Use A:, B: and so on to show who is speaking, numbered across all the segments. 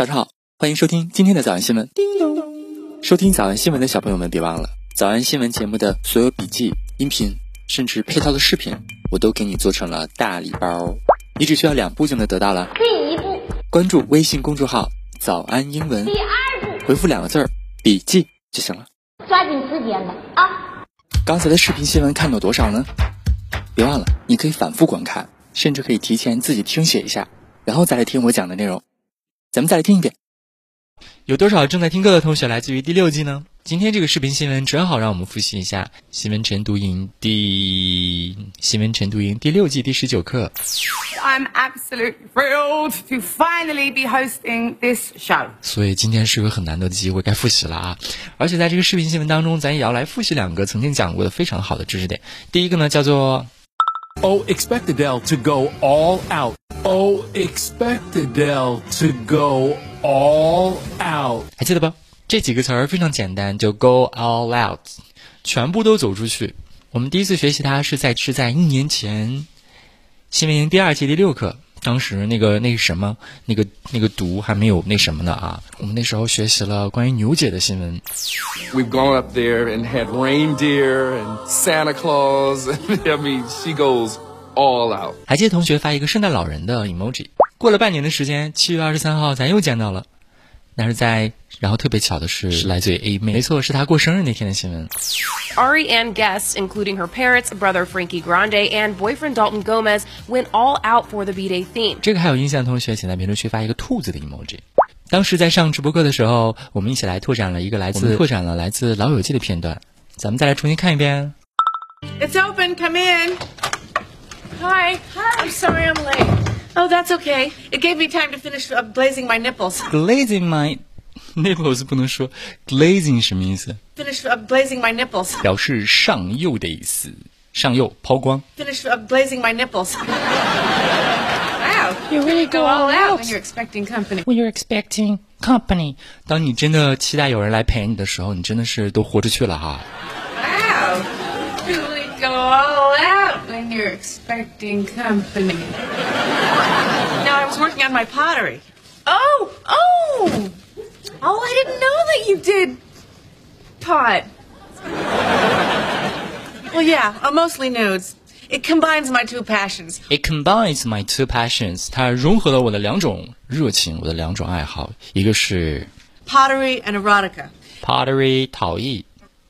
A: 早上好，欢迎收听今天的早安新闻。叮咚！收听早安新闻的小朋友们，别忘了早安新闻节目的所有笔记、音频，甚至配套的视频，我都给你做成了大礼包。你只需要两步就能得到了。
B: 第一步，
A: 关注微信公众号“早安英文
B: 第”，二步，
A: 回复两个字儿“笔记”就行了。
B: 抓紧时间吧啊！
A: 刚才的视频新闻看到多少呢？别忘了，你可以反复观看，甚至可以提前自己听写一下，然后再来听我讲的内容。咱们再来听一遍。有多少正在听课的同学来自于第六季呢？今天这个视频新闻正好让我们复习一下新闻晨读营第新闻晨读营第六季第十九课。
C: I'm absolutely thrilled to finally be hosting this show.
A: 所以今天是个很难得的机会，该复习了啊！而且在这个视频新闻当中，咱也要来复习两个曾经讲过的非常好的知识点。第一个呢，叫做
D: Oh, expect Adele to go all out. Oh, expect Adele to go all out.
A: 还记得吧？这几个词儿非常简单，就 go all out，全部都走出去。我们第一次学习它是在是在一年前，新闻营第二季第六课。当时那个那个什么那个那个毒还没有那什么呢啊！我们那时候学习了关于牛姐的新闻
E: ，We've gone up there and had reindeer and Santa Claus. I mean, she goes all out.
A: 还记得同学发一个圣诞老人的 emoji。过了半年的时间，七月二十三号咱又见到了，那是在然后特别巧的是是来自于 A 妹，没错，是她过生日那天的新闻。
F: Ari and guests, including her parents, brother Frankie Grande, and boyfriend Dalton Gomez, went all out for the B-Day theme.
A: 这个还有印象的同学，请在评论区发一个兔子的 emoji。当时在上直播课的时候，我们一起来拓展了一个来自拓展了来自《老友记》的片段，咱们再来重新看一遍。
C: It's open. Come in. Hi. Hi. I'm sorry I'm late. Oh, that's okay. It gave me time to finish uh, blazing my nipples.
A: Glazing my nipples 不能说，glazing 什么意思？
C: Finish uh, blazing my nipples.
A: 表示上釉的意思，上釉抛光。
C: Finish uh, blazing my nipples. wow. You really go all out when you're expecting company.
A: When you're expecting company，当你真的期待有人来陪你的时候，你真的是都豁出去了哈。
C: Wow. You really go all out when you're expecting company. now, I was working on my pottery. Oh, oh! Oh, I didn't know that you did pot. well, yeah, uh, mostly nudes. It combines my two passions.
A: It combines my two passions，它融合了我的两种热情，我的两种爱好，一个是
C: Pottery and erotica.
A: pottery 陶艺，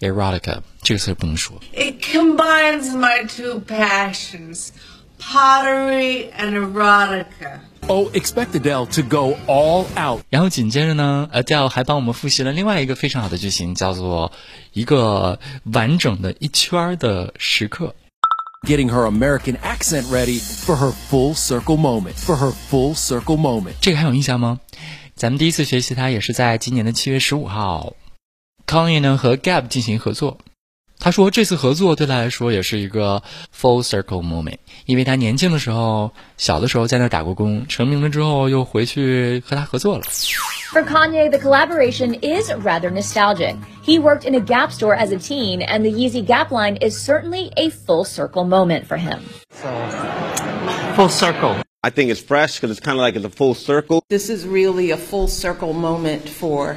A: erotica 这个词儿不能说。
C: It combines my two passions. Pottery and erotica.
D: Oh, expect Adele to go all out.
A: 然后紧接着呢，Adele 还帮我们复习了另外一个非常好的句型，叫做一个完整的一圈儿的时刻。
D: Getting her American accent ready for her full circle moment. For her full circle moment.
A: 这个还有印象吗？咱们第一次学习它也是在今年的七月十五号，Kanye 呢和 Gab 进行合作。他说这次合作对他来说也是一个 full circle moment，因为他年轻的时候、小的时候在那儿打过工，成名了之后又回去和他合作了。
G: For Kanye, the collaboration is rather nostalgic. He worked in a Gap store as a teen, and the Yeezy Gap line is certainly a full circle moment for him.
H: full circle.
I: I think it's fresh because it's kind of like it's a full circle.
J: This is really a full circle moment for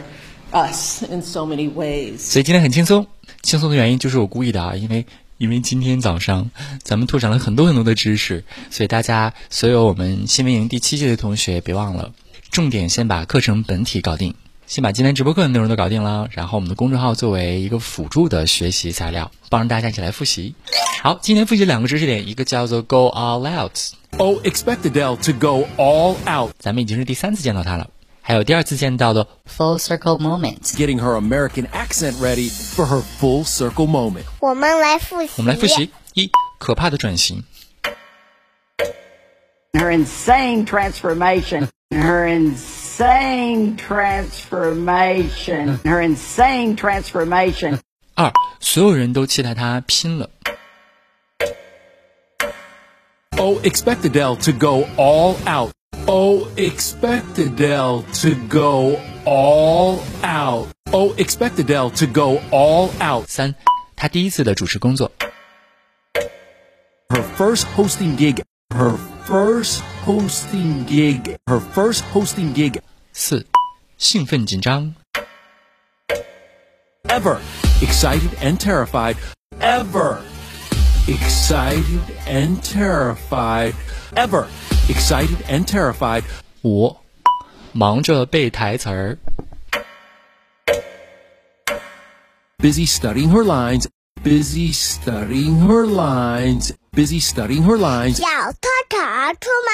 J: Us in so many ways.
A: 所以今天很轻松，轻松的原因就是我故意的啊，因为因为今天早上咱们拓展了很多很多的知识，所以大家所有我们新闻营第七届的同学别忘了，重点先把课程本体搞定，先把今天直播课的内容都搞定了，然后我们的公众号作为一个辅助的学习材料，帮着大家一起来复习。好，今天复习两个知识点，一个叫做 go all
D: out，Oh, expect Adele to go all out.
A: 咱们已经是第三次见到他了，还有第二次见到的
B: Full circle moment.
D: Getting her American accent ready for her full circle moment.
B: 我们来复习。
A: 我们来复习一可怕的转型。
J: Her insane transformation. Her insane transformation. Her insane transformation.
A: 二，所有人都期待他拼了。
D: Oh, expect Adele to go all out. Oh, expect Adele to go all out. Oh, expect Adele to go all out.
A: 三，他第一次的主持工作。
D: Her first hosting gig. Her first hosting gig. Her first hosting gig.
A: 四， 兴奋紧张。
D: Ever. Excited and terrified. Ever. Excited and terrified. Ever. Excited and terrified.
A: 五，忙着背台词儿。
D: Busy studying her lines. Busy studying her lines. Busy studying her lines.
B: 小偷逃出吗？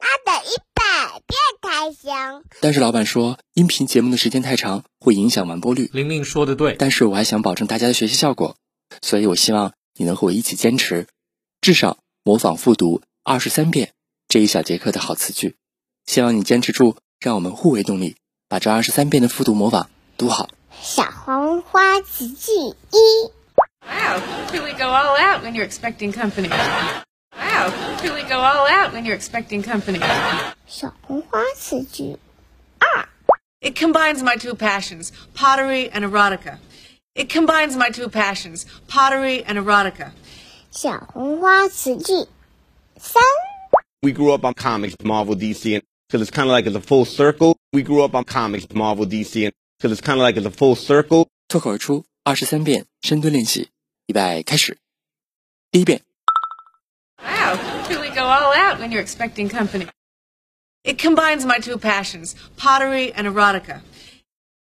B: 那得一百遍才行。
A: 但是老板说，音频节目的时间太长，会影响完播率。
H: 玲玲说的对，
A: 但是我还想保证大家的学习效果，所以我希望你能和我一起坚持，至少模仿复读二十三遍这一小节课的好词句。希望你坚持住，让我们互为动力，把这二十三遍的复读模仿读好。
B: 小红花词句一
C: ，Wow, truly go all out when you're expecting company. Wow, truly go all out when you're expecting company.
B: 小红花词句二
C: It combines my two passions, pottery and erotica. It combines my two passions, pottery and erotica.
B: 小红花词句三，
I: We grew up on comics, Marvel, DC, and because it's kind of like it's a full circle. We grew up on comics, Marvel, DC, and because it's kind of like it's a full circle.
A: 脱口而出二十三遍深蹲练习，预备开始。第一遍，
C: Wow, truly go all out when you're expecting company. It combines my two passions, pottery and erotica.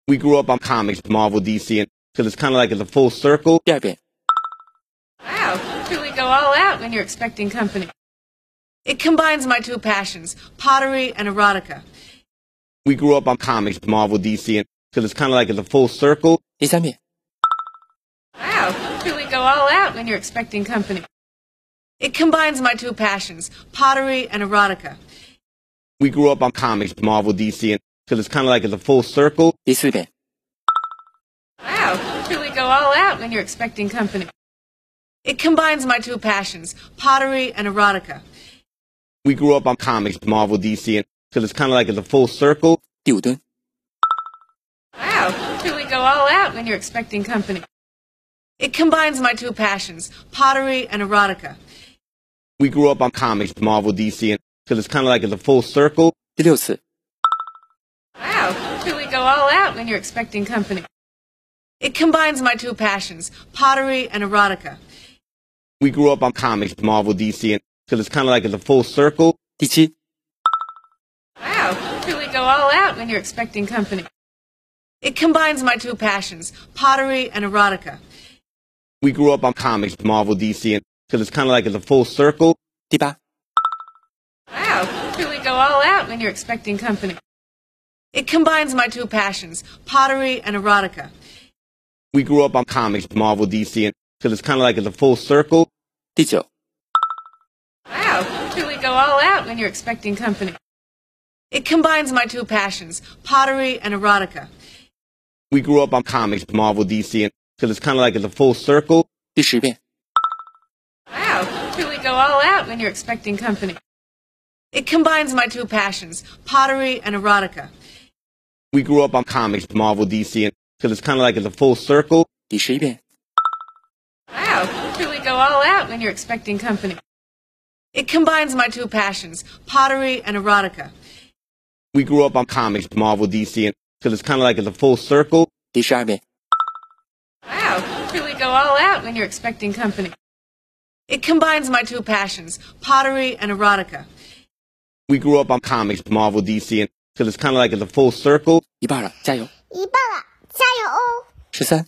I: We grew up on comics, Marvel, DC, and because it's kind of like it's a full circle.
A: 第二遍，
C: Wow, truly go all out when you're expecting company. It combines my two passions, pottery and erotica.
I: We grew up on comics, Marvel, DC, and because it's kind of like it's a full circle.
A: 第三遍，
C: Wow, truly go all out when you're expecting company. It combines my two passions, pottery and erotica.
I: We grew up on comics, Marvel, DC, and because it's kind of like it's a full circle.
A: 第四遍，
C: Wow, truly go all out when you're expecting company. It combines my two passions, pottery and erotica.
I: We grew up on comics, Marvel, DC, and so it's kind of like it's a full circle.
C: Wow, truly go all out when you're expecting company. It combines my two passions, pottery and erotica.
I: We grew up on comics, Marvel, DC, and so it's kind of like it's a full circle.
C: Wow, truly go all out when you're expecting company. It combines my two passions, pottery and erotica.
I: We grew up on comics, Marvel, DC, and so it's kind of like it's a full circle.
A: DC.
C: Wow, you really go all out when you're expecting company. It combines my two passions, pottery and erotica.
I: We grew up on comics, Marvel, DC, and so it's kind of like it's a full circle.
A: Diba.
C: Wow, you really go all out when you're expecting company. It combines my two passions, pottery and erotica.
I: We grew up on comics, Marvel, DC, and because it's kind of like it's a full circle.
A: 第九，
C: Wow, truly go all out when you're expecting company. It combines my two passions, pottery and erotica.
I: We grew up on comics, Marvel, DC, and because it's kind of like it's a full circle.
A: 第十遍，
C: Wow, truly go all out when you're expecting company. It combines my two passions, pottery and erotica.
I: We grew up on comics, Marvel, DC, and because it's kind of like it's a full circle.
A: 第十一遍，
C: Wow, truly go all out when you're expecting company. It combines my two passions, pottery and erotica.
I: We grew up on comics, Marvel, DC, and because it's kind of like it's a full circle.
A: 第十二遍，
C: Wow, truly go all out when you're expecting company. It combines my two passions, pottery and erotica.
I: We grew up on comics, Marvel, DC, and because it's kind of like it's a full circle.
A: 一半了，加油！
B: 一半了， 加油哦！
A: 十三、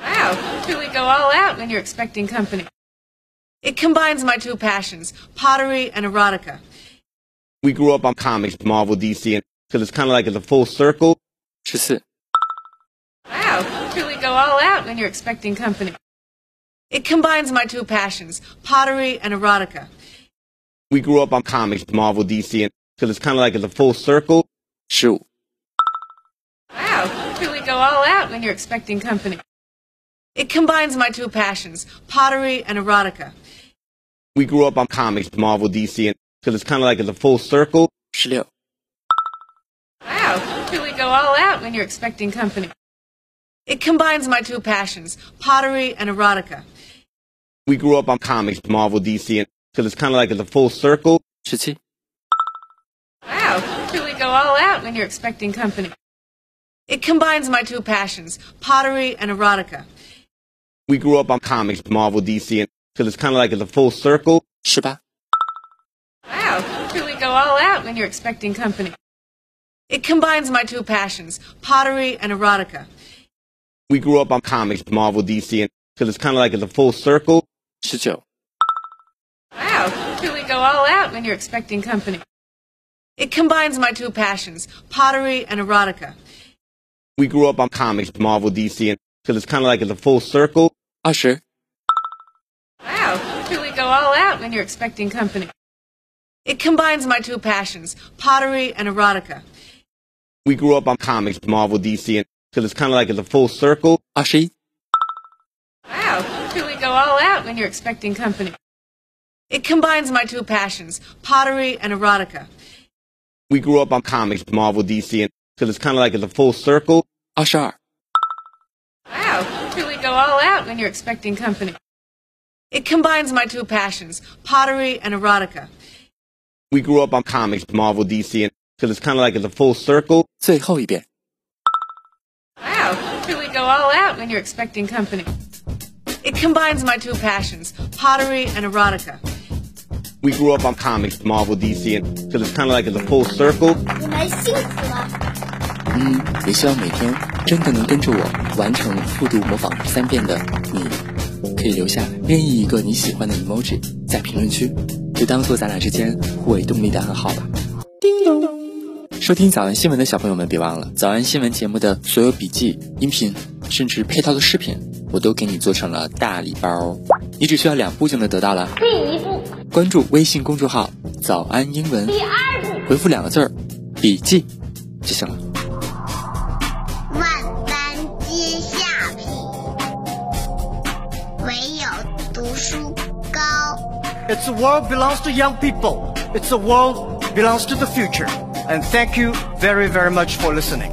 C: Wow, truly go all out when you're expecting company. It combines my two passions, pottery and erotica.
I: We grew up on comics, Marvel, DC, and because it's kind of like it's a full circle.
A: 十四、
C: Wow, truly go all out when you're expecting company. It combines my two passions, pottery and erotica.
I: We grew up on comics, Marvel, DC, and because it's kind of like it's a full circle.
A: 十五、
C: Wow, truly go all out when you're expecting company. It combines my two passions, pottery and erotica.
I: We grew up on comics, Marvel, DC, and because it's kind of like it's a full circle.
C: Wow, you we go all out when you're expecting company. It combines my two passions, pottery and erotica.
I: We grew up on comics, Marvel, DC, and because it's kind of like it's a full circle.
C: Wow, you we go all out when you're expecting company. It combines my two passions, pottery and erotica.
I: We grew up on comics, Marvel, DC, and because it's kind of like it's a full circle.
A: Shiba.
C: Wow, you really go all out when you're expecting company. It combines my two passions, pottery and erotica.
I: We grew up on comics, Marvel, DC, and because it's kind of like it's a full circle.
A: Shicho.
C: Wow, you really go all out when you're expecting company. It combines my two passions, pottery and erotica.
I: We grew up on comics, Marvel, DC, and so it's kind of like it's a full circle.
A: Usher.
C: Wow, you we go all out when you're expecting company. It combines my two passions, pottery and erotica.
I: We grew up on comics, Marvel, DC, and so it's kind of like it's a full circle.
A: Usher.
C: Wow, you we go all out when you're expecting company. It combines my two passions, pottery and erotica.
I: We grew up on comics, Marvel, DC, and and so it's kind of like it's a full circle.
A: 二十二、
C: Wow, you really go all out when you're expecting company. It combines my two passions, pottery and erotica.
I: We grew up on comics, Marvel, DC, and so it's kind of like it's a full circle.
A: 最后一遍。
C: Wow, you really go all out when you're expecting company. It combines my two passions, pottery and erotica.
I: We grew up on comics, Marvel, DC, and so it's kind of like it's a full circle.
B: 你们辛苦了。
A: 嗯，也希望每天真的能跟着我完成复读模仿三遍的你，可以留下任意一个你喜欢的 emoji 在评论区，就当做咱俩之间互为动力的暗号吧。叮咚。收听早安新闻的小朋友们，别忘了早安新闻节目的所有笔记、音频，甚至配套的视频，我都给你做成了大礼包，你只需要两步就能得到了。
B: 第一步，
A: 关注微信公众号“早安英文
B: 第二步，”，
A: 回复两个字儿“笔记”就行了。
K: It's a world belongs to young people. It's a world belongs to the future. And thank you very, very much for listening.